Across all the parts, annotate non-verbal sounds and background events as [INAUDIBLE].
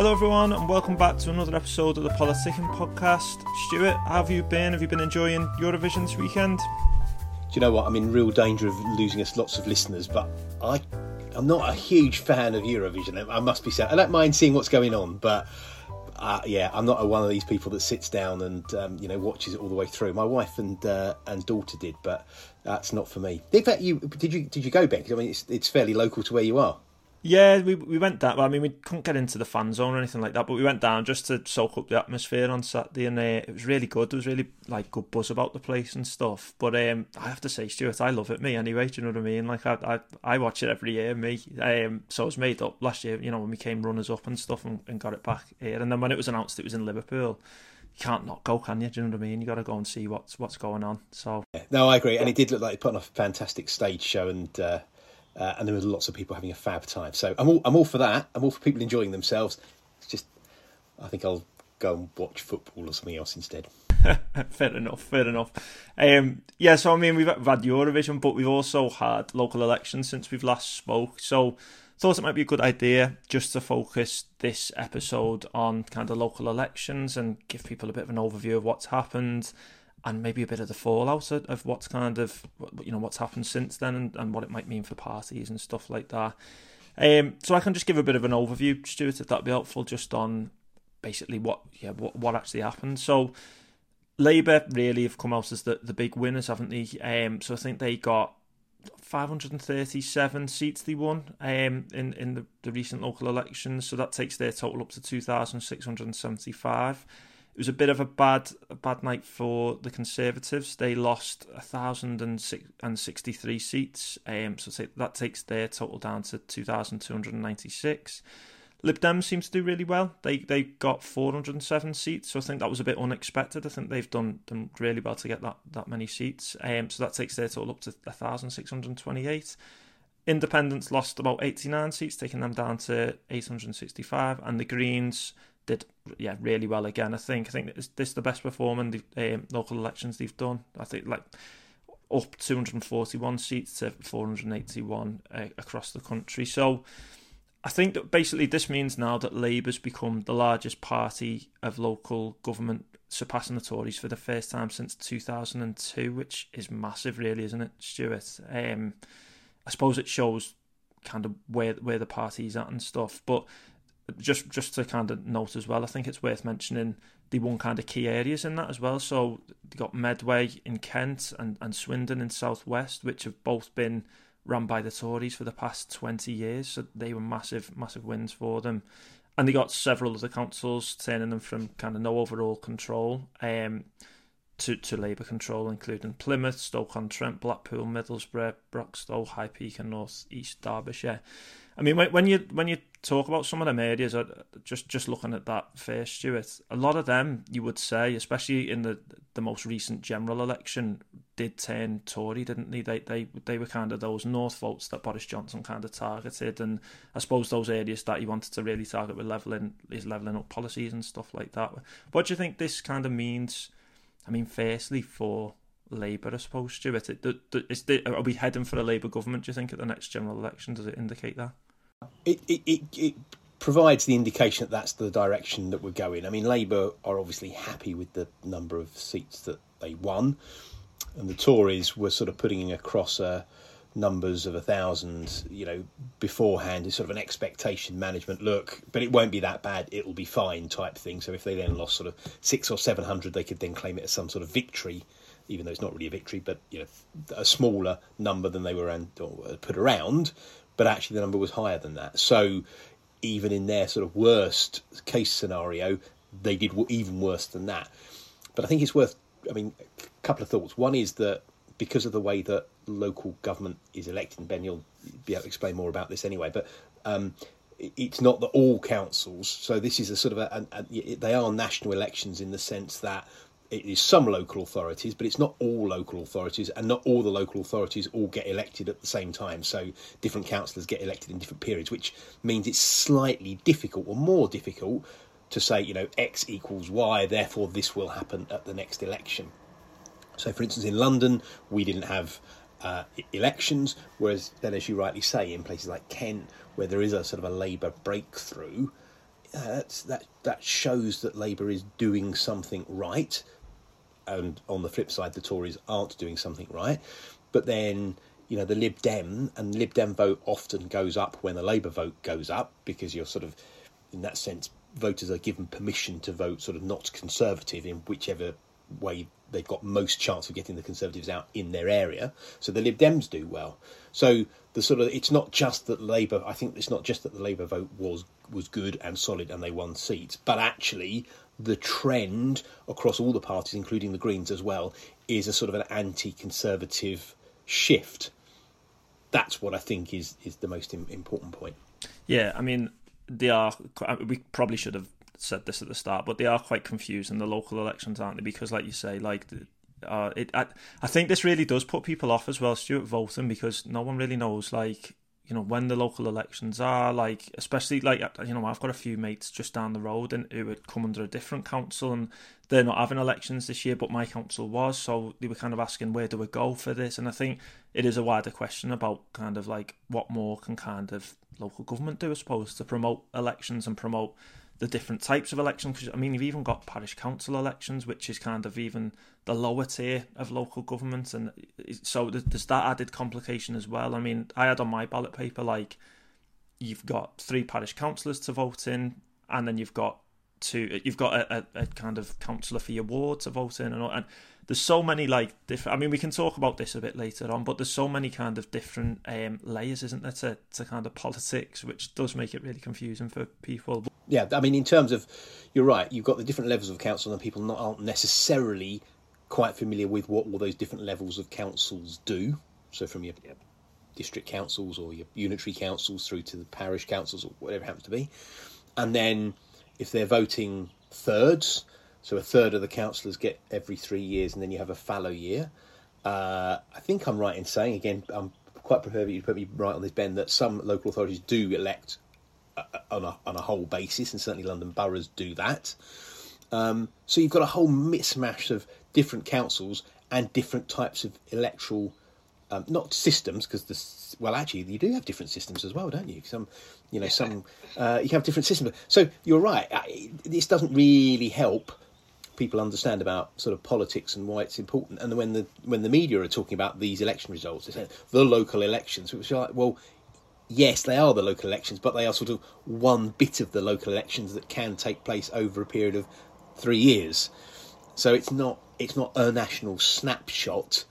Hello, everyone, and welcome back to another episode of the Politicking Podcast. Stuart, how have you been? Have you been enjoying Eurovision this weekend? Do you know what? I'm in real danger of losing us lots of listeners, but I, I'm not a huge fan of Eurovision. I must be said. I don't mind seeing what's going on, but uh, yeah, I'm not a, one of these people that sits down and um, you know watches it all the way through. My wife and uh, and daughter did, but that's not for me. In fact, you did you did you go, Ben? I mean, it's it's fairly local to where you are. Yeah, we we went down. Well, I mean, we couldn't get into the fan zone or anything like that, but we went down just to soak up the atmosphere on Saturday, and uh, it was really good. There was really like good buzz about the place and stuff. But um, I have to say, Stuart, I love it. Me anyway. Do you know what I mean? Like I I, I watch it every year. Me. Um, so it was made up last year. You know when we came runners up and stuff, and, and got it back here. And then when it was announced it was in Liverpool, you can't not go, can you? Do you know what I mean? You got to go and see what's what's going on. So no, I agree, and it did look like it put on a fantastic stage show, and uh, uh, and there were lots of people having a fab time. So I'm all I'm all for that. I'm all for people enjoying themselves. It's just I think I'll go and watch football or something else instead. [LAUGHS] fair enough, fair enough. Um, yeah, so I mean, we've had Eurovision, but we've also had local elections since we've last spoke. So thought it might be a good idea just to focus this episode on kind of local elections and give people a bit of an overview of what's happened and maybe a bit of the fallout of, of what's kind of you know what's happened since then and, and what it might mean for parties and stuff like that. Um, so I can just give a bit of an overview, Stuart, if that'd be helpful, just on basically what yeah what, what actually happened. So Labour really have come out as the, the big winners, haven't they? Um, so I think they got 537 seats they won um, in in the, the recent local elections. So that takes their total up to 2,675 it was a bit of a bad a bad night for the Conservatives. They lost thousand and sixty three seats, um, so that takes their total down to two thousand two hundred ninety six. Lib Dem seems to do really well. They they got 407 seats, so I think that was a bit unexpected. I think they've done done really well to get that that many seats. Um, so that takes their total up to 1,628. Independents lost about 89 seats, taking them down to 865, and the Greens did yeah really well again. I think I think this, this is the best performing the um, local elections they've done. I think like up 241 seats to 481 uh, across the country. So I think that basically this means now that Labour's become the largest party of local government, surpassing the Tories for the first time since 2002, which is massive, really, isn't it, Stuart? Um, I suppose it shows kind of where where the party's at and stuff, but just just to kind of note as well, I think it's worth mentioning the one kind of key areas in that as well. So they got Medway in Kent and, and Swindon in Southwest, which have both been run by the Tories for the past twenty years. So they were massive, massive wins for them. And they got several other councils turning them from kind of no overall control um, to, to Labour control, including Plymouth, Stoke-on-Trent, Blackpool, Middlesbrough, Broxtowe, High Peak, and North East Derbyshire. I mean, when you when you talk about some of them areas, uh, just just looking at that first, Stuart, a lot of them you would say, especially in the the most recent general election, did turn Tory, didn't they? They they they were kind of those North votes that Boris Johnson kind of targeted, and I suppose those areas that he wanted to really target with leveling is leveling up policies and stuff like that. What do you think this kind of means? I mean, firstly for Labour, I suppose, Stuart. Are we heading for a Labour government? Do you think at the next general election? Does it indicate that? It, it, it, it provides the indication that that's the direction that we're going. I mean, Labour are obviously happy with the number of seats that they won, and the Tories were sort of putting across uh, numbers of a thousand, you know, beforehand as sort of an expectation management look, but it won't be that bad, it'll be fine type thing. So if they then lost sort of six or seven hundred, they could then claim it as some sort of victory, even though it's not really a victory, but you know, a smaller number than they were and, put around but actually the number was higher than that. So even in their sort of worst case scenario, they did even worse than that. But I think it's worth. I mean, a couple of thoughts. One is that because of the way that local government is elected, and Ben, you'll be able to explain more about this anyway. But um, it's not that all councils. So this is a sort of a, a, a, they are national elections in the sense that it is some local authorities, but it's not all local authorities, and not all the local authorities all get elected at the same time. So different councillors get elected in different periods, which means it's slightly difficult or more difficult to say, you know, X equals Y, therefore this will happen at the next election. So, for instance, in London, we didn't have uh, elections, whereas then, as you rightly say, in places like Kent, where there is a sort of a Labour breakthrough, uh, that that shows that Labour is doing something right, and on the flip side, the Tories aren't doing something right. But then, you know, the Lib Dem and Lib Dem vote often goes up when the Labour vote goes up because you're sort of, in that sense, voters are given permission to vote sort of not conservative in whichever way they've got most chance of getting the Conservatives out in their area. So the Lib Dems do well. So the sort of it's not just that Labour. I think it's not just that the Labour vote was was good and solid and they won seats, but actually the trend across all the parties, including the Greens as well, is a sort of an anti-conservative shift. That's what I think is is the most important point. Yeah, I mean, they are. We probably should have said this at the start, but they are quite confused in the local elections, aren't they? Because, like you say, like it, I, I think this really does put people off as well, Stuart, voting because no one really knows, like, you know, when the local elections are, like, especially, like, you know, I've got a few mates just down the road and who would come under a different council and they're not having elections this year, but my council was, so they were kind of asking, where do we go for this? And I think it is a wider question about kind of like what more can kind of local government do, I suppose, to promote elections and promote the different types of elections. Because I mean, you've even got parish council elections, which is kind of even the lower tier of local government, and so there's that added complication as well. I mean, I had on my ballot paper like you've got three parish councillors to vote in, and then you've got two, you've got a, a, a kind of councillor for your ward to vote in, and, and there's so many like different. I mean, we can talk about this a bit later on, but there's so many kind of different um, layers, isn't there, to, to kind of politics, which does make it really confusing for people. Yeah, I mean, in terms of, you're right. You've got the different levels of council, and people not aren't necessarily quite familiar with what all those different levels of councils do. So from your yep. district councils or your unitary councils through to the parish councils or whatever it happens to be, and then if they're voting thirds so a third of the councillors get every three years, and then you have a fallow year. Uh, I think I'm right in saying again. I'm quite prepared you to put me right on this, Ben. That some local authorities do elect on a on a whole basis, and certainly London boroughs do that. Um, so you've got a whole mismatch of different councils and different types of electoral, um, not systems, because the well, actually, you do have different systems as well, don't you? Some, you know, some uh, you have different systems. So you're right. This doesn't really help people understand about sort of politics and why it's important. And when the when the media are talking about these election results, they say the local elections, which are like, well, yes, they are the local elections, but they are sort of one bit of the local elections that can take place over a period of three years. So it's not it's not a national snapshot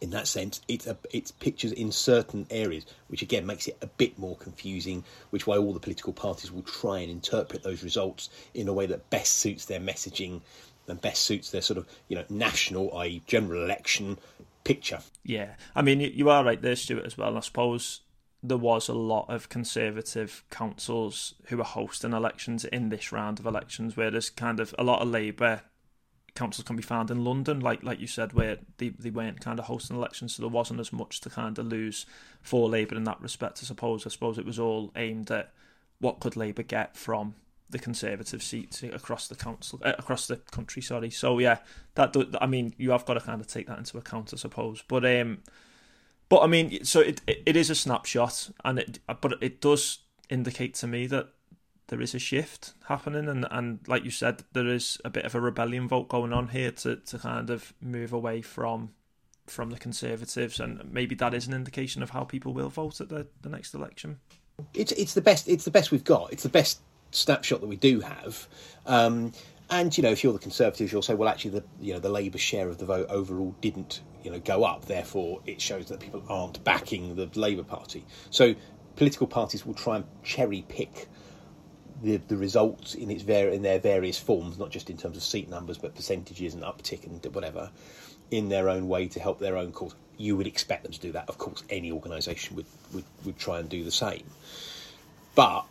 in that sense, it's a, it's pictures in certain areas, which again makes it a bit more confusing. Which why all the political parties will try and interpret those results in a way that best suits their messaging and best suits their sort of you know national, i.e., general election picture. Yeah, I mean you are right there, Stuart, as well. I suppose there was a lot of conservative councils who are hosting elections in this round of elections, where there's kind of a lot of Labour councils can be found in London, like like you said, where they, they weren't kind of hosting elections, so there wasn't as much to kind of lose for Labour in that respect. I suppose. I suppose it was all aimed at what could Labour get from the Conservative seats across the council, uh, across the country. Sorry. So yeah, that do, I mean, you have got to kind of take that into account, I suppose. But um, but I mean, so it it, it is a snapshot, and it but it does indicate to me that there is a shift happening, and, and like you said, there is a bit of a rebellion vote going on here to, to kind of move away from from the Conservatives, and maybe that is an indication of how people will vote at the, the next election. It's it's the best it's the best we've got. It's the best snapshot that we do have. Um, and you know, if you're the Conservatives, you'll say, well, actually, the you know the Labour share of the vote overall didn't you know go up. Therefore, it shows that people aren't backing the Labour Party. So political parties will try and cherry pick the the results in its var- in their various forms, not just in terms of seat numbers, but percentages and uptick and whatever, in their own way to help their own cause. You would expect them to do that. Of course, any organisation would, would would try and do the same. But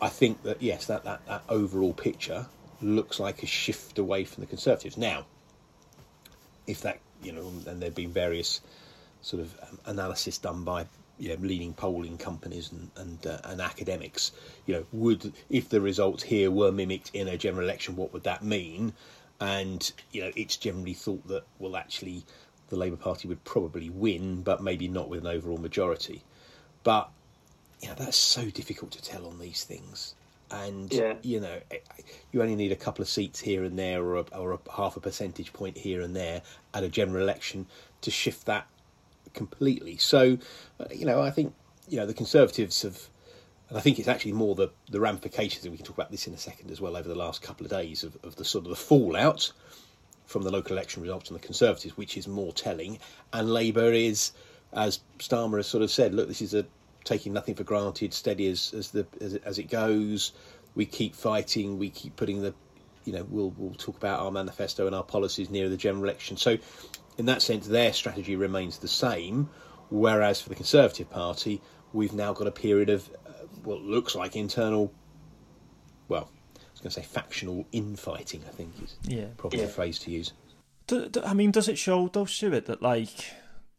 I think that yes, that, that, that overall picture looks like a shift away from the Conservatives. Now, if that you know, and there've been various sort of um, analysis done by you know, leading polling companies and and, uh, and academics, you know, would if the results here were mimicked in a general election, what would that mean? And you know, it's generally thought that well, actually, the Labour Party would probably win, but maybe not with an overall majority. But you know, that's so difficult to tell on these things. and Yeah. you know you only need a couple of seats here and there, or a, or a half a percentage point here and there at a general election to shift that completely. So, uh, you know, I think you know the Conservatives have, and I think it's actually more the the ramifications, and we can talk about this in a second as well over the last couple of days of, of the sort of the fallout from the local election results on the Conservatives, which is more telling, and Labour is, as Starmer has sort of said, look, this is a taking nothing for granted, steady as as the as as it goes. We keep fighting. We keep putting the, you know, we'll we'll talk about our manifesto and our policies near the general election. So, in that sense, their strategy remains the same. Whereas for the Conservative Party, we've now got a period of uh, what looks like internal, well, I was going to say factional infighting. I think is Yeah. probably Yeah. the phrase to use. Do, do- I mean, does it show though, Stuart, that like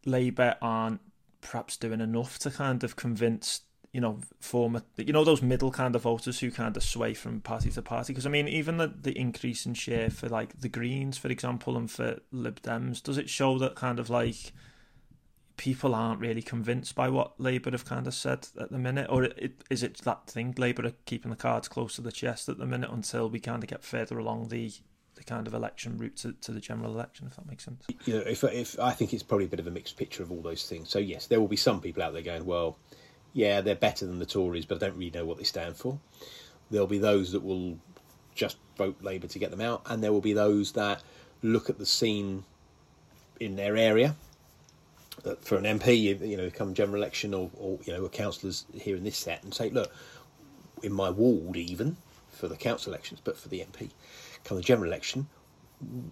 Labour aren't perhaps doing enough to kind of convince you know former you know those middle kind of voters who kind of sway from party to party? Because I mean, even the the increase in share for like the Greens, for example, and for Lib Dems, does it show that kind of like people aren't really convinced by what Labour have kind of said at the minute, or it, is it that thing Labour are keeping the cards close to the chest at the minute until we kind of get further along the the kind of election route to, to the general election, if that makes sense? you know, if if I think it's probably a bit of a mixed picture of all those things. So yes, there will be some people out there going, well, yeah, they're better than the Tories, but I don't really know what they stand for. There'll be those that will just vote Labour to get them out, and there will be those that look at the scene in their area. That for an MP, you, know, come general election or, or you know, a councillors here in this set, and say, look, in my ward, even for the council elections, but for the MP, come the general election,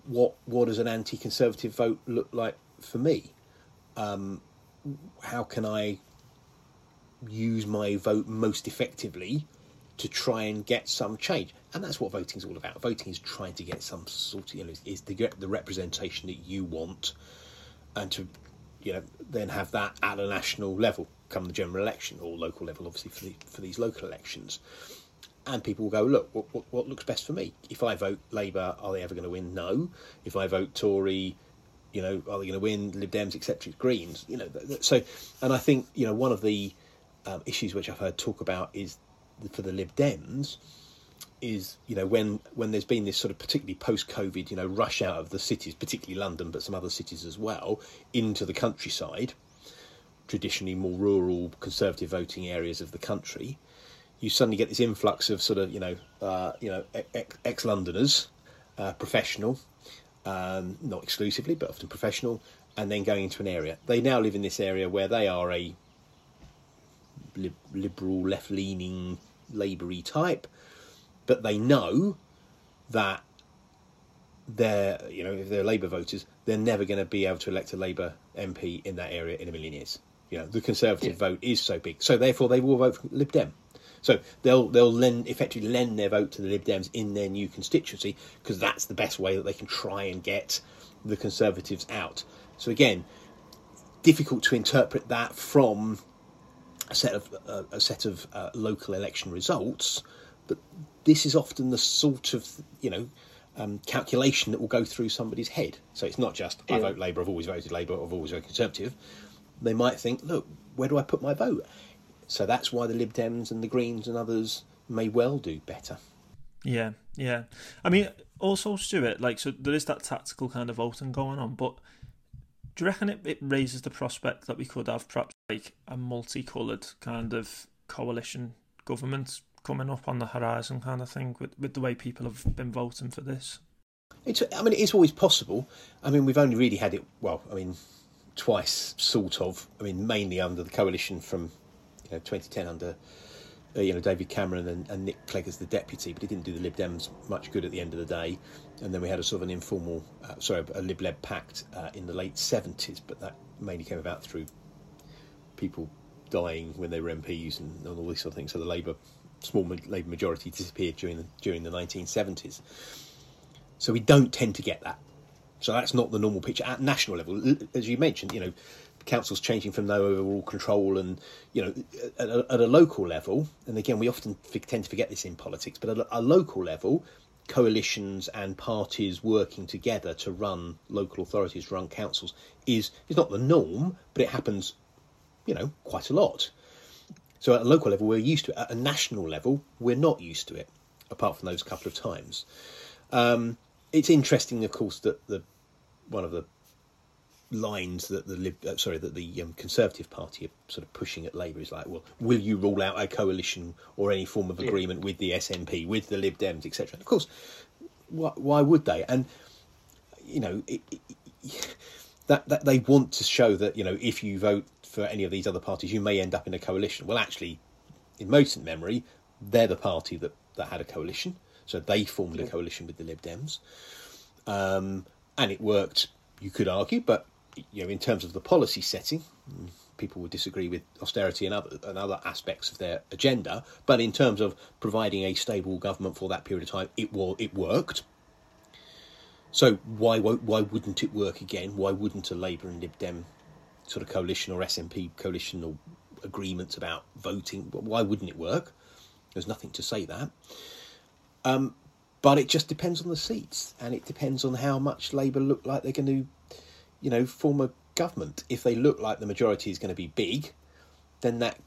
what what does an anti-conservative vote look like for me? Um, how can I use my vote most effectively to try and get some change? And that's what voting is all about. Voting is trying to get some sort of you know is to get the representation that you want, and to you know then have that at a national level come the general election or local level, obviously for the, for these local elections and people will go, look, what, what, what looks best for me? If I vote Labour, are they ever going to win? No. If I vote Tory, you know, are they going to win? Lib Dems, etc. Greens, you know. So, and I think you know one of the um, issues which I've heard talk about is for the Lib Dems is you know when when there's been this sort of particularly post-COVID, you know, rush out of the cities, particularly London, but some other cities as well, into the countryside, traditionally more rural conservative voting areas of the country you suddenly get this influx of sort of you know uh, you know ex Londoners, uh, professional, um, not exclusively but often professional, and then going into an area. They now live in this area where they are a lib- liberal, left leaning, Laboury type, but they know that they're you know if they're Labour voters, they're never going to be able to elect a Labour MP in that area in a million years. You know the Conservative Yeah. vote is so big, so therefore they will vote for Lib Dem. So they'll they'll lend effectively lend their vote to the Lib Dems in their new constituency because that's the best way that they can try and get the Conservatives out. So again, difficult to interpret that from a set of uh, a set of uh, local election results, but this is often the sort of you know um, calculation that will go through somebody's head. So it's not just I Yeah. vote Labour, I've always voted Labour, I've always voted Conservative. They might think, look, where do I put my vote? So that's why the Lib Dems and the Greens and others may well do better. Yeah, yeah. I mean, also Stuart, like, so there is that tactical kind of voting going on, but do you reckon it, it raises the prospect that we could have perhaps like a multicoloured kind of coalition government coming up on the horizon, kind of thing, with with the way people have been voting for this? It's, I mean, it's always possible. I mean, we've only really had it, well, I mean, twice, sort of. I mean, mainly under the coalition from, you know, 2010 under, uh, you know, David Cameron and, and Nick Clegg as the deputy, but he didn't do the Lib Dems much good at the end of the day. And then we had a sort of an informal, uh, sorry, a Lib Lab pact uh, in the late 70s, but that mainly came about through people dying when they were MPs and, and all these sort of things. So the Labour, small Labour majority disappeared during the, during the 1970s. So we don't tend to get that. So that's not the normal picture at national level. As you mentioned, you know, councils changing from no overall control, and you know, at a, at a local level. And again, we often tend to forget this in politics, but at a, a local level, coalitions and parties working together to run local authorities, run councils, is is not the norm, but it happens, you know, quite a lot. So at a local level, we're used to it. At a national level, we're not used to it, apart from those couple of times. Um, it's interesting, of course, that the one of the lines that the Lib, uh, sorry that the um, Conservative Party are sort of pushing at Labour is like, well, will you rule out a coalition or any form of agreement yeah. with the SNP, with the Lib Dems, etc. Of course, why, why, would they? And you know, it, it, that that they want to show that you know if you vote for any of these other parties, you may end up in a coalition. Well, actually, in recent memory, they're the party that that had a coalition, so they formed a coalition with the Lib Dems, um, and it worked. You could argue, but you know, in terms of the policy setting, people would disagree with austerity and other and other aspects of their agenda. But in terms of providing a stable government for that period of time, it was it worked. So why why wouldn't it work again? Why wouldn't a Labour and Lib Dem sort of coalition or SNP coalition or agreements about voting? Why wouldn't it work? There's nothing to say that. Um, but it just depends on the seats, and it depends on how much Labour look like they're going to you know, form a government. If they look like the majority is going to be big, then that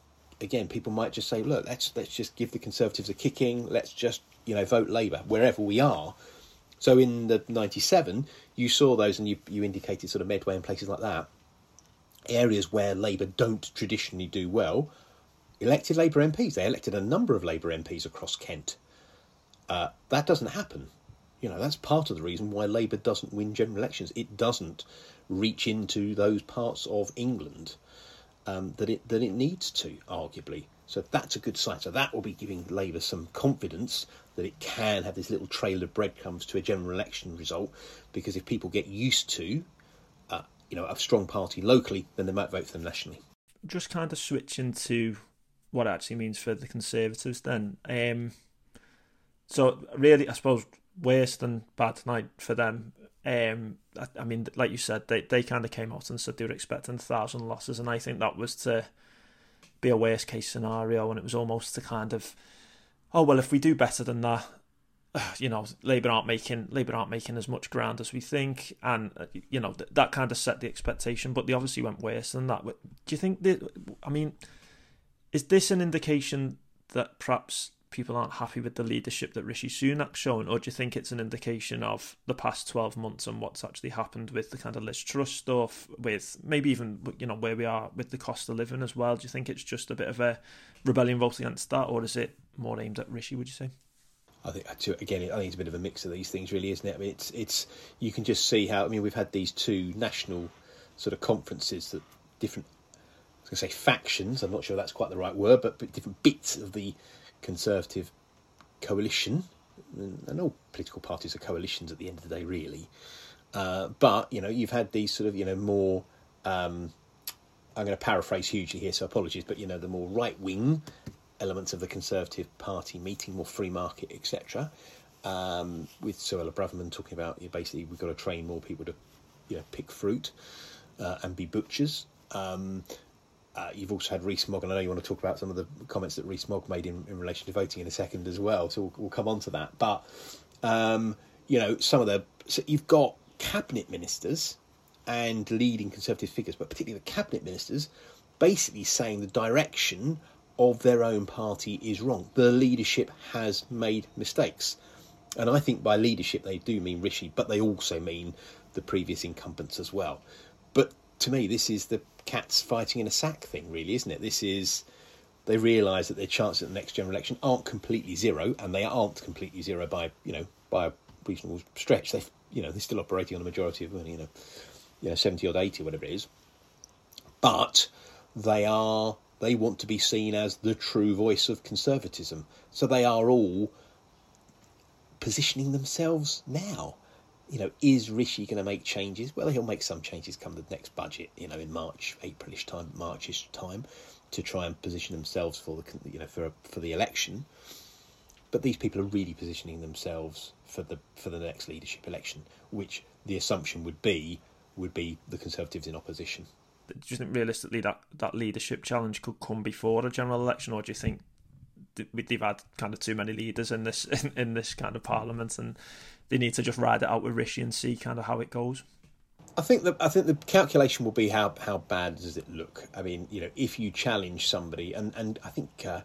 again, people might just say, look, let's let's just give the Conservatives a kicking. Let's just you know vote Labour wherever we are. So in the '97, you saw those, and you you indicated sort of Medway and places like that, areas where Labour don't traditionally do well. Elected Labour MPs. They elected a number of Labour MPs across Kent. Uh, that doesn't happen. You know that's part of the reason why Labour doesn't win general elections. It doesn't reach into those parts of England um, that it that it needs to, arguably. So that's a good sign. So that will be giving Labour some confidence that it can have this little trail of breadcrumbs to a general election result. Because if people get used to, you know, a strong party locally, then they might vote for them nationally. Just kind of switching to what it actually means for the Conservatives. Then, um, so really, I suppose worse than bad night for them um, I, I, mean, like you said, they they kind of came out and said they were expecting a thousand losses, and I think that was to be a worst case scenario, and it was almost to kind of, oh well, if we do better than that, [SIGHS] you know, Labour aren't making Labour aren't making as much ground as we think, and uh, you know th- that kind of set the expectation. But they obviously went worse than that. Do you think that? I mean, is this an indication that perhaps people aren't happy with the leadership that Rishi Sunak's shown, or do you think it's an indication of the past twelve months and what's actually happened with the kind of Liz Truss stuff, with maybe even you know where we are with the cost of living as well? Do you think it's just a bit of a rebellion vote against that, or is it more aimed at Rishi? Would you say? I think again, I think it's a bit of a mix of these things, really, isn't it? I mean, it's it's you can just see how. I mean, we've had these two national sort of conferences that different. I was going to say factions. I'm not sure that's quite the right word, but, but different bits of the Conservative coalition, and all political parties are coalitions at the end of the day, really. Uh, but you know, you've had these sort of you know more. Um, I'm going to paraphrase hugely here, so apologies, but you know the more right wing elements of the Conservative Party meeting, more free market, etc. Um, with Suella Braverman talking about you know, basically we've got to train more people to you know pick fruit uh, and be butchers. Um, uh, you've also had Rees-Mogg, and I know you want to talk about some of the comments that Rees-Mogg made in, in relation to voting in a second as well. So we'll, we'll come on to that. But um, you know, some of the so you've got cabinet ministers and leading Conservative figures, but particularly the cabinet ministers, basically saying the direction of their own party is wrong. The leadership has made mistakes, and I think by leadership they do mean Rishi, but they also mean the previous incumbents as well. But to me, this is the cats fighting in a sack thing, really, isn't it? This is they realise that their chances at the next general election aren't completely zero, and they aren't completely zero by you know by a reasonable stretch. They you know they're still operating on a majority of you know you know seventy or eighty, whatever it is, but they are they want to be seen as the true voice of conservatism. So they are all positioning themselves now you know, is Rishi going to make changes? Well, he'll make some changes come the next budget, you know, in March, Aprilish time, Marchish time, to try and position themselves for the, you know, for for the election. But these people are really positioning themselves for the for the next leadership election, which the assumption would be would be the Conservatives in opposition. Do you think realistically that that leadership challenge could come before a general election, or do you think they've had kind of too many leaders in this [LAUGHS] in, in this kind of parliament and they need to just ride it out with Rishi and see kind of how it goes. I think the I think the calculation will be how how bad does it look. I mean, you know, if you challenge somebody, and and I think uh,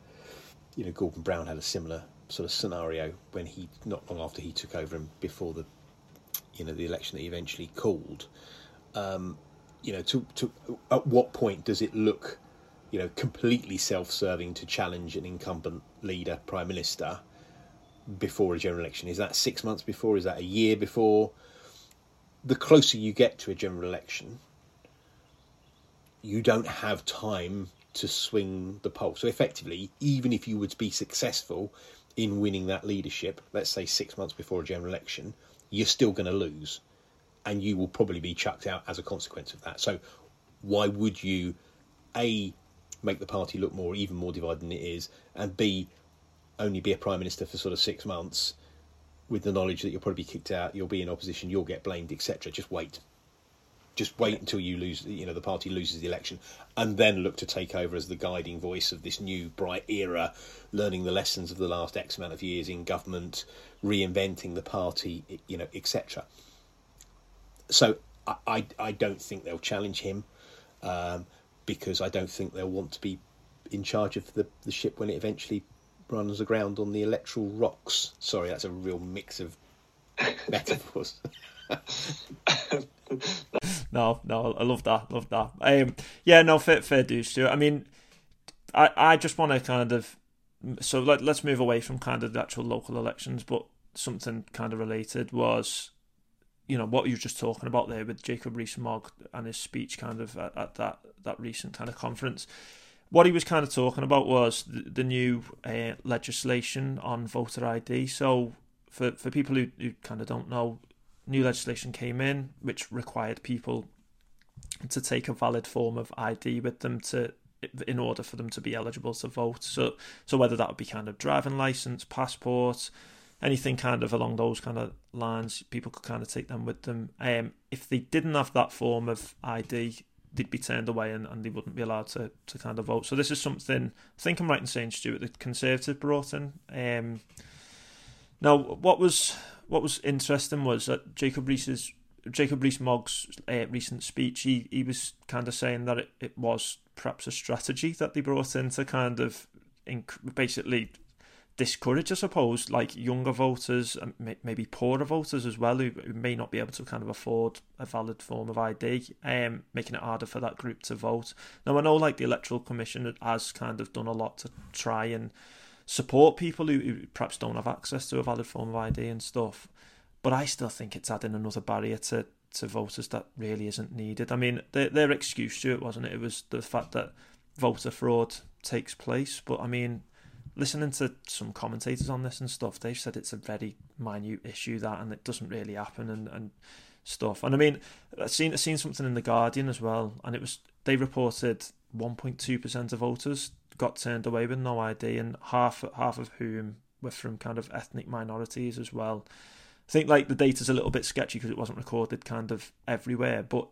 you know Gordon Brown had a similar sort of scenario when he not long after he took over and before the you know the election that he eventually called. Um, you know, to to at what point does it look, you know, completely self-serving to challenge an incumbent leader, prime minister, before a general election? Is that six months before? Is that a year before? the closer you get to a general election, you don't have time to swing the poll. So effectively, even if you would be successful in winning that leadership, let's say six months before a general election, you're still going to lose, and you will probably be chucked out as a consequence of that. So why would you, a, make the party look more even more divided than it is, and b, only be a prime minister for sort of six months? with the knowledge that you'll probably be kicked out, you'll be in opposition, you'll get blamed, etc. Just wait. Just wait until you lose, you know, the party loses the election, and then look to take over as the guiding voice of this new bright era, learning the lessons of the last X amount of years in government, reinventing the party, you know, etc. So I, I, I, don't think they'll challenge him um, because I don't think they'll want to be in charge of the, the ship when it eventually runs aground on the electoral rocks. Sorry, that's a real mix of [LAUGHS] metaphors. [LAUGHS] no, no, I love that, love that. Um, yeah, no, fair, fair dues to it. I mean, I, I just want to kind of, so let, let's move away from kind of the actual local elections, but something kind of related was, you know, what you were just talking about there with Jacob Rees-Mogg and his speech kind of at, at that that recent kind of conference what he was kind of talking about was the, the new uh, legislation on voter ID. So, for for people who, who kind of don't know, new legislation came in which required people to take a valid form of ID with them to in order for them to be eligible to vote. So, so whether that would be kind of driving license, passport, anything kind of along those kind of lines, people could kind of take them with them. Um, if they didn't have that form of ID, they'd be turned away and, and they wouldn't be allowed to, to kind of vote. So this is something I think I'm right in saying, Stuart, the Conservative brought in. Um, now, what was what was interesting was that Jacob Rees's Jacob Rees-Mogg's uh, recent speech. He he was kind of saying that it, it was perhaps a strategy that they brought in to kind of inc- basically discourage, I suppose, like younger voters and maybe poorer voters as well, who, who, may not be able to kind of afford a valid form of ID, um, making it harder for that group to vote. Now, I know like the Electoral Commission has kind of done a lot to try and support people who, who perhaps don't have access to a valid form of ID and stuff, but I still think it's adding another barrier to to voters that really isn't needed. I mean, their their excuse to it wasn't it? It was the fact that voter fraud takes place, but I mean listening to some commentators on this and stuff, they've said it's a very minute issue that, and it doesn't really happen and, and stuff. And I mean, I've seen I've seen something in the Guardian as well, and it was they reported 1.2 percent of voters got turned away with no ID, and half half of whom were from kind of ethnic minorities as well. I think like the data's a little bit sketchy because it wasn't recorded kind of everywhere, but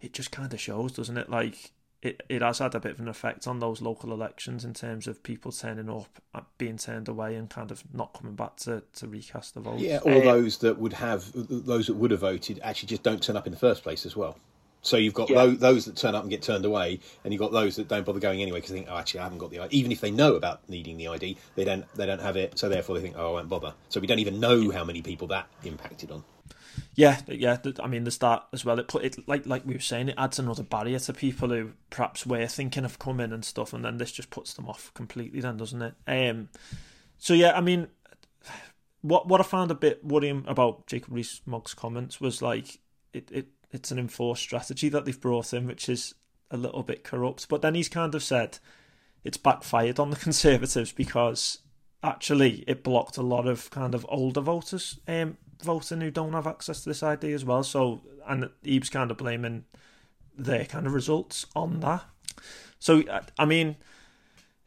it just kind of shows, doesn't it? Like it, it has had a bit of an effect on those local elections in terms of people turning up, uh, being turned away, and kind of not coming back to, to recast the vote. Yeah, or uh, those that would have those that would have voted actually just don't turn up in the first place as well. So you've got yeah. those, that turn up and get turned away, and you've got those that don't bother going anyway because they think, oh, actually, I haven't got the ID. Even if they know about needing the ID, they don't they don't have it, so therefore they think, oh, I won't bother. So we don't even know how many people that impacted on. Yeah, yeah. I mean, there's that as well. It put it like like we were saying, it adds another barrier to people who perhaps were thinking of coming and stuff, and then this just puts them off completely. Then doesn't it? Um. So yeah, I mean, what what I found a bit worrying about Jacob Rees-Mogg's comments was like it, it it's an enforced strategy that they've brought in, which is a little bit corrupt. But then he's kind of said it's backfired on the [LAUGHS] Conservatives because actually it blocked a lot of kind of older voters um, voting who don't have access to this ID as well. So, and was kind of blaming their kind of results on that. So, I mean,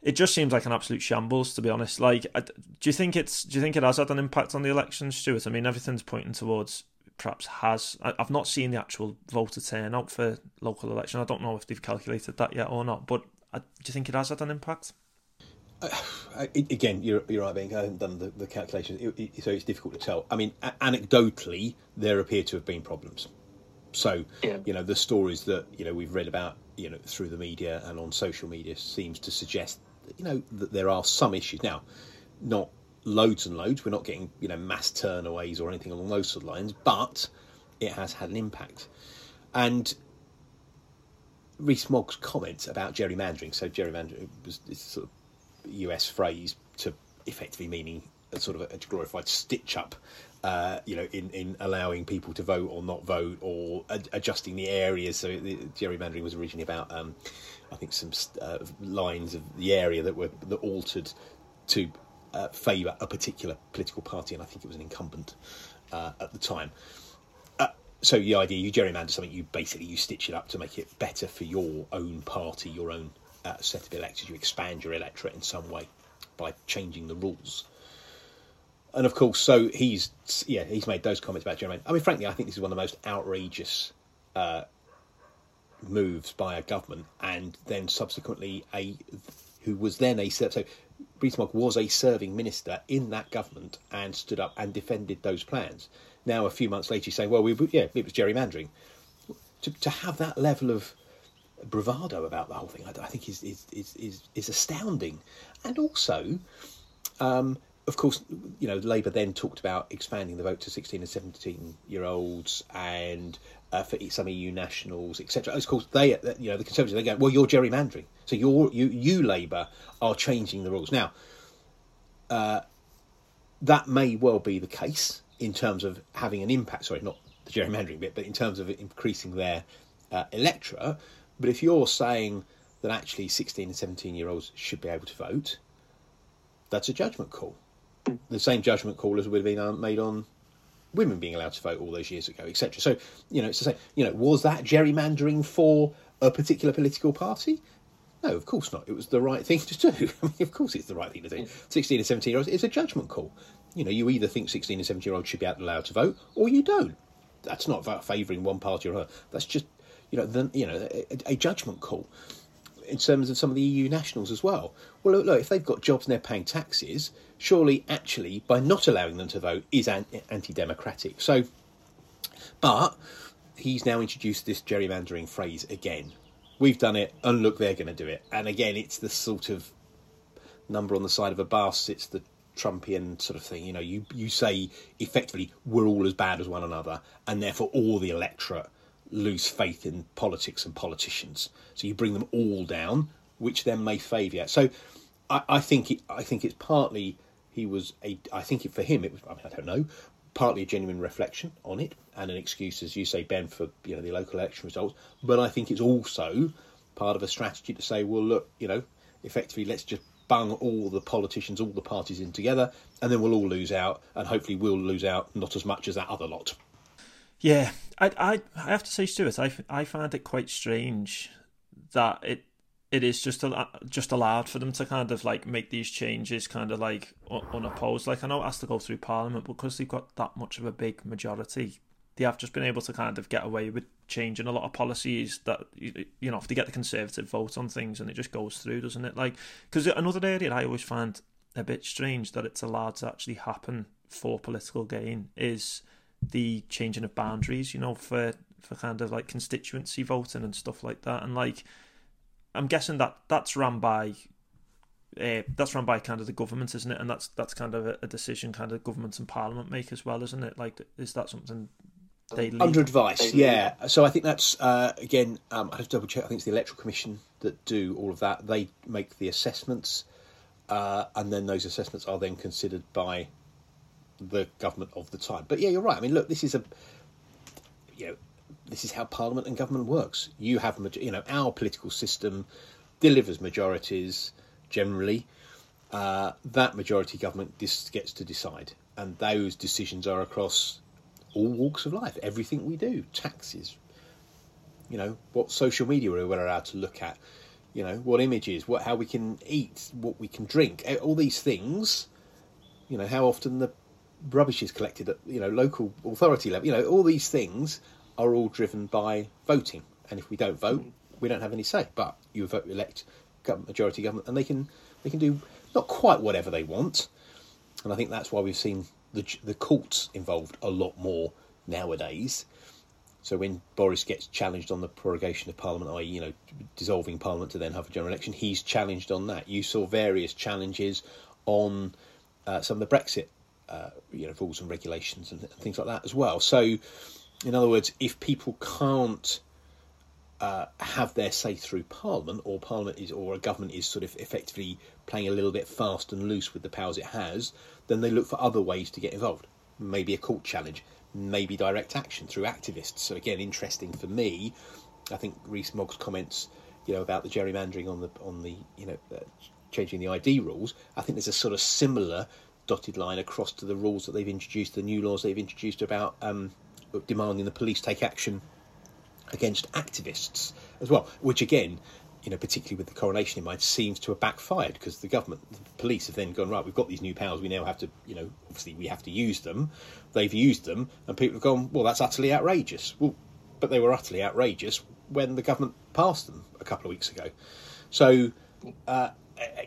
it just seems like an absolute shambles, to be honest. Like, do you think it's? Do you think it has had an impact on the election, Stuart? I mean, everything's pointing towards perhaps has. I've not seen the actual voter turnout for local election. I don't know if they've calculated that yet or not. But uh, do you think it has had an impact? [SIGHS] Uh, again, you're, you're right, being I haven't done the, the calculations, it, it, so it's difficult to tell. I mean, a- anecdotally, there appear to have been problems. So, yeah. you know, the stories that you know we've read about, you know, through the media and on social media seems to suggest, that, you know, that there are some issues now, not loads and loads. We're not getting you know mass turnaways or anything along those sort of lines, but it has had an impact. And Rees-Mogg's comments about gerrymandering. So gerrymandering was sort of US phrase to effectively meaning a sort of a glorified stitch up. Uh, you know, in, in allowing people to vote or not vote, or ad- adjusting the areas. So the, gerrymandering was originally about, um, I think, some uh, lines of the area that were that altered to uh, favour a particular political party, and I think it was an incumbent uh, at the time. Uh, so the idea you gerrymander something, you basically you stitch it up to make it better for your own party, your own uh, set of electors. You expand your electorate in some way by changing the rules. And of course, so he's yeah he's made those comments about gerrymandering. I mean, frankly, I think this is one of the most outrageous uh, moves by a government, and then subsequently a who was then a so Rees-Mogg was a serving minister in that government and stood up and defended those plans. Now, a few months later, you say, well, we, yeah, it was gerrymandering. To, to have that level of bravado about the whole thing, I, I think is, is, is, is, is astounding. And also, um, of course, you know, Labour then talked about expanding the vote to 16 and 17 year olds and uh, for some EU nationals, etc. Of course, they, uh, you know, the Conservatives, they go, well, you're gerrymandering. So you're, you, you Labour are changing the rules. Now, uh, that may well be the case in terms of having an impact, sorry, not the gerrymandering bit, but in terms of increasing their uh, electorate. But if you're saying that actually 16 and 17 year olds should be able to vote, that's a judgment call. The same judgment call as would have been uh, made on women being allowed to vote all those years ago, etc. So, you know, it's to say, you know, was that gerrymandering for a particular political party? No, of course not. It was the right thing [LAUGHS] to do. I mean, of course, it's the right thing to do. 16 and 17 year olds, it's a judgment call. You know, you either think 16 and 17 year olds should be allowed to vote or you don't. That's not about favouring one party or another. That's just, you know, the, you know, a, a judgment call in terms of some of the EU nationals as well. Well, look, look, if they've got jobs and they're paying taxes, surely actually by not allowing them to vote is anti democratic. So, but he's now introduced this gerrymandering phrase again. We've done it, and look, they're going to do it. And again, it's the sort of number on the side of a bus. It's the Trumpian sort of thing. You know, you you say effectively we're all as bad as one another, and therefore all the electorate lose faith in politics and politicians. So you bring them all down, which then may favour. So I, I think it, I think it's partly he was a. I think it, for him it was. I mean, I don't know. Partly a genuine reflection on it and an excuse, as you say, Ben, for you know the local election results. But I think it's also part of a strategy to say, well, look, you know, effectively, let's just bung all the politicians, all the parties in together, and then we'll all lose out, and hopefully we'll lose out not as much as that other lot. Yeah, I, I, I have to say, Stuart, I, I find it quite strange that it it is just a, just allowed for them to kind of like make these changes kind of like unopposed. Like I know it has to go through Parliament because they've got that much of a big majority. They have just been able to kind of get away with changing a lot of policies that you know if they get the Conservative vote on things and it just goes through, doesn't it? Like because another area I always find a bit strange that it's allowed to actually happen for political gain is the changing of boundaries, you know, for for kind of like constituency voting and stuff like that. And like, I'm guessing that that's run by uh, that's run by kind of the government, isn't it? And that's that's kind of a, a, decision kind of government and parliament make as well, isn't it? Like, is that something they lead? under advice? Yeah. So I think that's uh, again. Um, I have to double check. I think it's the electoral commission that do all of that. They make the assessments, uh, and then those assessments are then considered by the government of the time. But yeah, you're right. I mean, look, this is a you know this is how Parliament and government works. You have you know our political system delivers majorities generally. Uh, that majority government just gets to decide, and those decisions are across all walks of life. Everything we do, taxes, you know, what social media we're allowed to look at, you know, what images, what how we can eat, what we can drink, all these things. You know, how often the rubbish is collected at you know local authority level. You know, all these things are all driven by voting, and if we don't vote, we don't have any say. But you vote, elect majority government, and they can they can do not quite whatever they want. And I think that's why we've seen the the courts involved a lot more nowadays. So when Boris gets challenged on the prorogation of Parliament, i.e., you know, dissolving Parliament to then have a general election, he's challenged on that. You saw various challenges on uh, some of the Brexit, uh, you know, rules and regulations and, and, things like that as well. So, in other words, if people can't uh, have their say through Parliament, or Parliament is, or a government is sort of effectively playing a little bit fast and loose with the powers it has, then they look for other ways to get involved. Maybe a court challenge, maybe direct action through activists. So again, interesting for me. I think Rees-Mogg's comments, you know, about the gerrymandering on the on the you know uh, changing the ID rules. I think there's a sort of similar dotted line across to the rules that they've introduced, the new laws they've introduced about um, demanding the police take action against activists as well, which again you know, particularly with the coronation in mind, seems to have backfired because the government, the police have then gone right. We've got these new powers. We now have to, you know, obviously we have to use them. They've used them, and people have gone, well, that's utterly outrageous. Well, but they were utterly outrageous when the government passed them a couple of weeks ago. So, uh,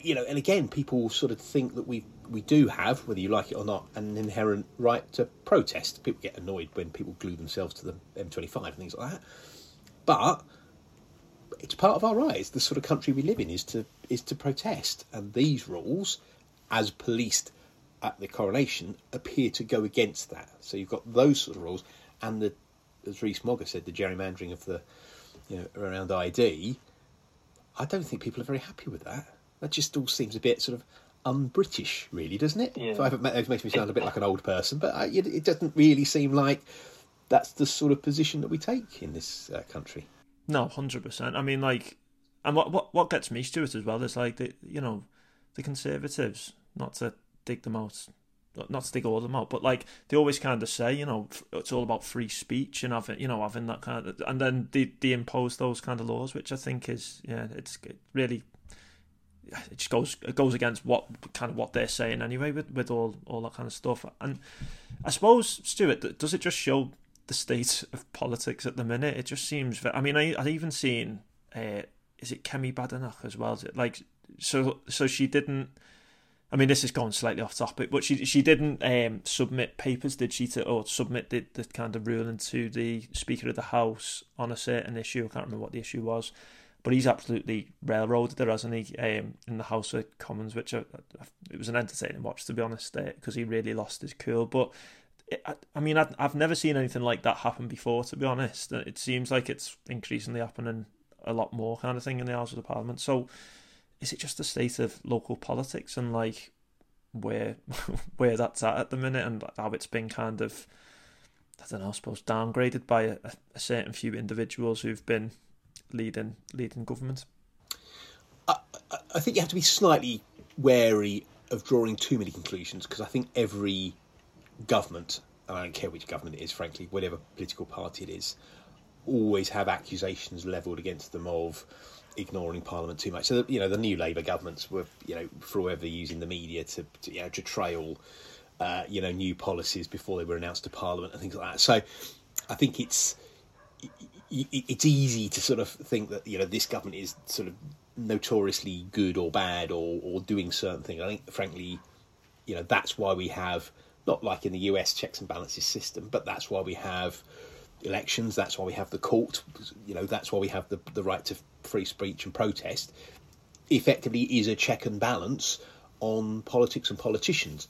you know, and again, people sort of think that we we do have, whether you like it or not, an inherent right to protest. People get annoyed when people glue themselves to the M25 and things like that, but it's part of our right. It's the sort of country we live in is to is to protest, and these rules, as policed at the coronation, appear to go against that. So you've got those sort of rules, and the as Rees-Mogg said, the gerrymandering of the you know around ID. I don't think people are very happy with that. That just all seems a bit sort of un-British, really, doesn't it? Yeah. it makes me sound a bit like an old person, but I, it doesn't really seem like that's the sort of position that we take in this uh, country. No, hundred percent. I mean, like, and what what what gets me, Stuart, as well is like the you know the Conservatives. Not to dig them out, not to dig all of them out, but like they always kind of say, you know, it's all about free speech and having you know having that kind of, and then they they impose those kind of laws, which I think is yeah, it's it really. It just goes it goes against what kind of what they're saying anyway with, with all, all that kind of stuff and I suppose Stuart does it just show the state of politics at the minute. It just seems. I mean, I I've even seen. Uh, is it Kemi Badenoch as well? Like so? So she didn't. I mean, this is going slightly off topic, but she she didn't um, submit papers, did she, to or submit the, the kind of ruling to the Speaker of the House on a certain issue? I can't remember what the issue was, but he's absolutely railroaded her, hasn't he, um, in the House of Commons, which I, it was an entertaining watch to be honest, because uh, he really lost his cool. But I mean, I've never seen anything like that happen before. To be honest, it seems like it's increasingly happening a lot more, kind of thing, in the House of the Parliament. So, is it just the state of local politics and like where [LAUGHS] where that's at at the minute, and how it's been kind of, I don't know, I suppose downgraded by a, a certain few individuals who've been leading leading government? I, I think you have to be slightly wary of drawing too many conclusions because I think every government, and I don't care which government it is, frankly, whatever political party it is, always have accusations levelled against them of ignoring Parliament too much. So, you know, the new Labour governments were, you know, forever using the media to, to you know, to trail, uh, you know, new policies before they were announced to Parliament and things like that. So, I think it's it's easy to sort of think that you know this government is sort of notoriously good or bad or or doing certain things. I think, frankly, you know, that's why we have not like in the US checks and balances system, but that's why we have elections. That's why we have the court. You know, that's why we have the the right to free speech and protest. Effectively, is a check and balance on politics and politicians.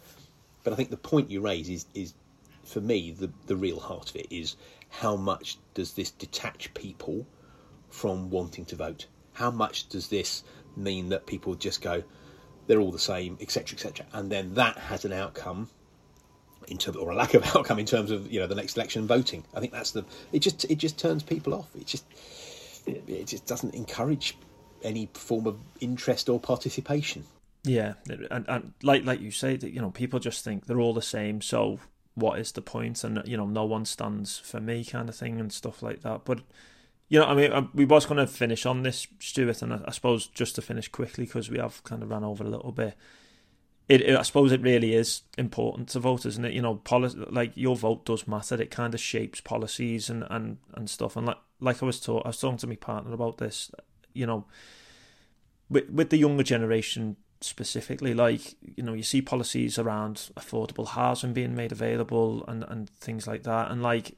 But I think the point you raise is is for me the the real heart of it is how much does this detach people from wanting to vote? How much does this mean that people just go, they're all the same, etc., etc., and then that has an outcome in terms or a lack of [LAUGHS] outcome in terms of you know the next election voting. I think that's the it just it just turns people off. It just it just doesn't encourage any form of interest or participation. Yeah, and, and like like you say, that you know people just think they're all the same. So what is the point? And you know no one stands for me, kind of thing, and stuff like that. But you know, I mean, uh, we was going to finish on this, Stuart, and I, I suppose just to finish quickly because we have kind of ran over a little bit it, it, I suppose it really is important to vote, isn't it? You know, policy, like your vote does matter. It kind of shapes policies and, and, and stuff. And like like I was taught, I was talking to my partner about this. You know, with with the younger generation specifically, like you know, you see policies around affordable housing being made available and and things like that. And like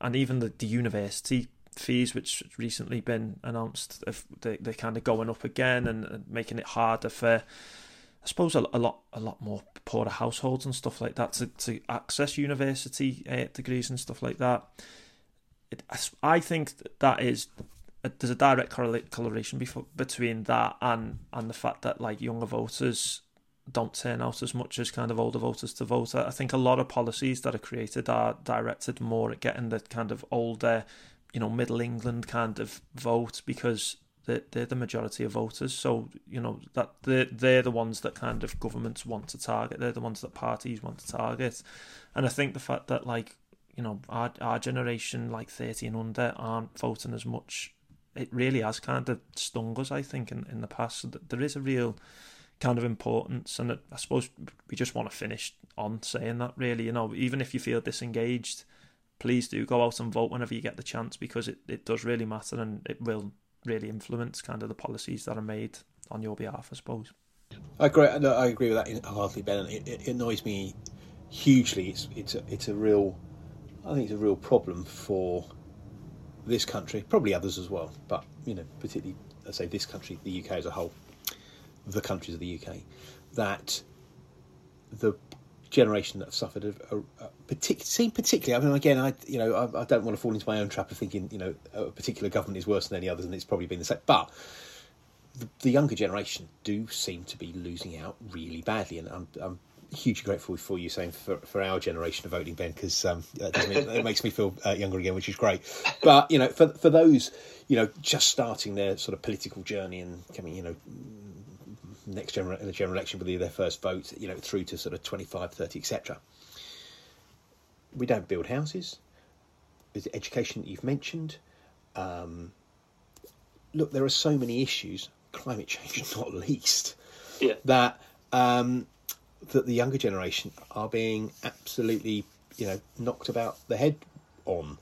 and even the, the university fees, which recently been announced, they they're kind of going up again and, and making it harder for, I suppose, a, a, lot a lot more poorer households and stuff like that to, to access university uh, degrees and stuff like that. It, I think that is there's a direct correlation between that and and the fact that like younger voters don't turn out as much as kind of older voters to vote. I think a lot of policies that are created are directed more at getting the kind of older you know middle England kind of vote because they're, they're the majority of voters. So you know that they're they're the ones that kind of governments want to target. They're the ones that parties want to target, and I think the fact that like you know our our generation like thirty and under aren't voting as much. It really has kind of stung us, I think, in, in the past. So there is a real kind of importance, and I suppose we just want to finish on saying that. Really, you know, even if you feel disengaged, please do go out and vote whenever you get the chance because it, it does really matter and it will really influence kind of the policies that are made on your behalf, I suppose. I agree. No, I agree with that hardly, Ben. It, it, annoys me hugely. It's it's a, it's a real, I think it's a real problem for this country, probably others as well, but you know, particularly I say this country, the UK as a whole, the countries of the UK, that the generation that have suffered a, a, a seem particularly. I mean, again, I you know I, I, don't want to fall into my own trap of thinking you know a particular government is worse than any others, and it's probably been the same. But the, the younger generation do seem to be losing out really badly, and I'm, I'm hugely grateful for you saying for, for our generation of voting, Ben, because um, it makes me feel uh, younger again, which is great. But you know, for for those you know just starting their sort of political journey and coming, you know, next general, the general election will be their first vote, you know, through to sort of 25, 30, etc. We don't build houses. There's education that you've mentioned. Um, look, there are so many issues, climate change [LAUGHS] not least, yeah. that um, that the younger generation are being absolutely, you know, knocked about the head on,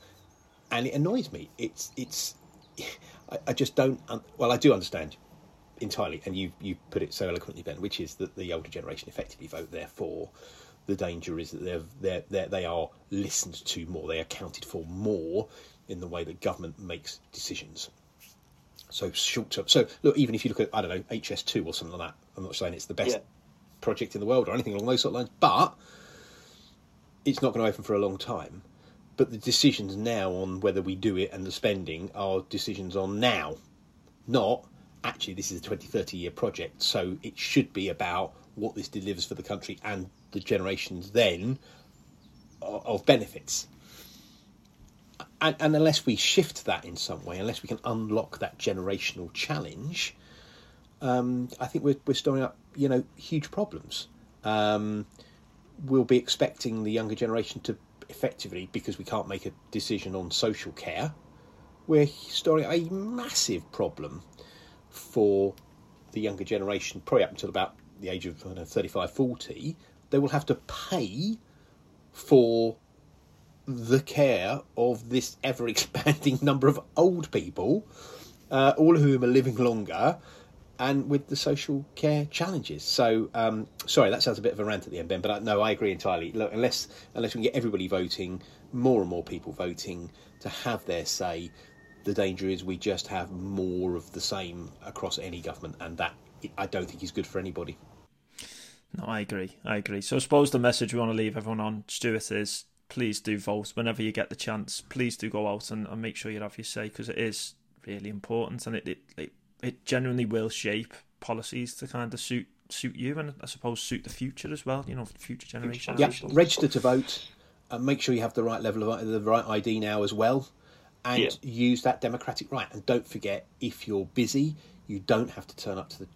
and it annoys me. It's it's, I, I just don't. well, I do understand entirely, and you you put it so eloquently, Ben, which is that the older generation effectively vote. Therefore, the danger is that they're, they're, they're, they are listened to more, they are accounted for more in the way that government makes decisions. So short term. So look, even if you look at I don't know HS2 or something like that, I'm not saying it's the best yeah. Project in the world or anything along those sort of lines, but it's not going to open for a long time. But the decisions now on whether we do it and the spending are decisions on now, not actually this is a 20, 30 year project, so it should be about what this delivers for the country and the generations then of benefits. And, and, unless we shift that in some way, unless we can unlock that generational challenge, um, I think we're, we're storing up, you know, huge problems. Um, we'll be expecting the younger generation to effectively, because we can't make a decision on social care, we're storing a massive problem for the younger generation, probably up until about the age of know, 35, 40, they will have to pay for the care of this ever expanding [LAUGHS] number of old people, uh, all of whom are living longer, and with the social care challenges. So, um, sorry, that sounds a bit of a rant at the end, Ben, but I, no, I agree entirely. Look, unless unless we can get everybody voting, more and more people voting to have their say, the danger is we just have more of the same across any government, and that I don't think is good for anybody. No, I agree. I agree. So I suppose the message we want to leave everyone on, Stuart, is please do vote whenever you get the chance. Please do go out and, and make sure you have your say because it is really important and it, it, it it genuinely will shape policies to kind of suit suit you and I suppose suit the future as well. You know, future generations. Yeah, register to vote. And make sure you have the right level of the right ID now as well and yeah. use that democratic right. And don't forget, if you're busy, you don't have to turn up to the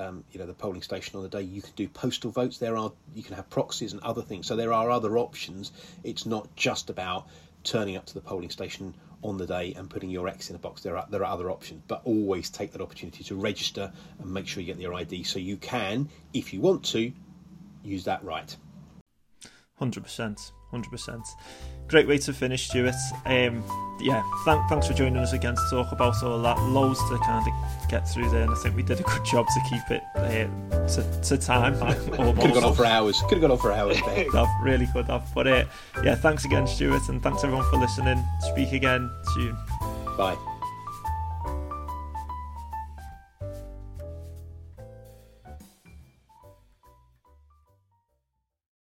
um, you know the polling station on the day. You can do postal votes. There are you can have proxies and other things. So there are other options. It's not just about turning up to the polling station on the day and putting your X in a box. There are there are other options, but always take that opportunity to register and make sure you get your ID so you can, if you want to, use that right. Hundred percent, hundred percent. Great way to finish, Stuart. Um, yeah, thank, thanks for joining us again to talk about all that. Loads to kind of get through there, and I think we did a good job to keep it uh, to, to time. [LAUGHS] Could have gone on for hours. Could have gone on for hours. have, [LAUGHS] really could have. But uh, yeah, thanks again, Stuart, and thanks everyone for listening. Speak again soon. Bye.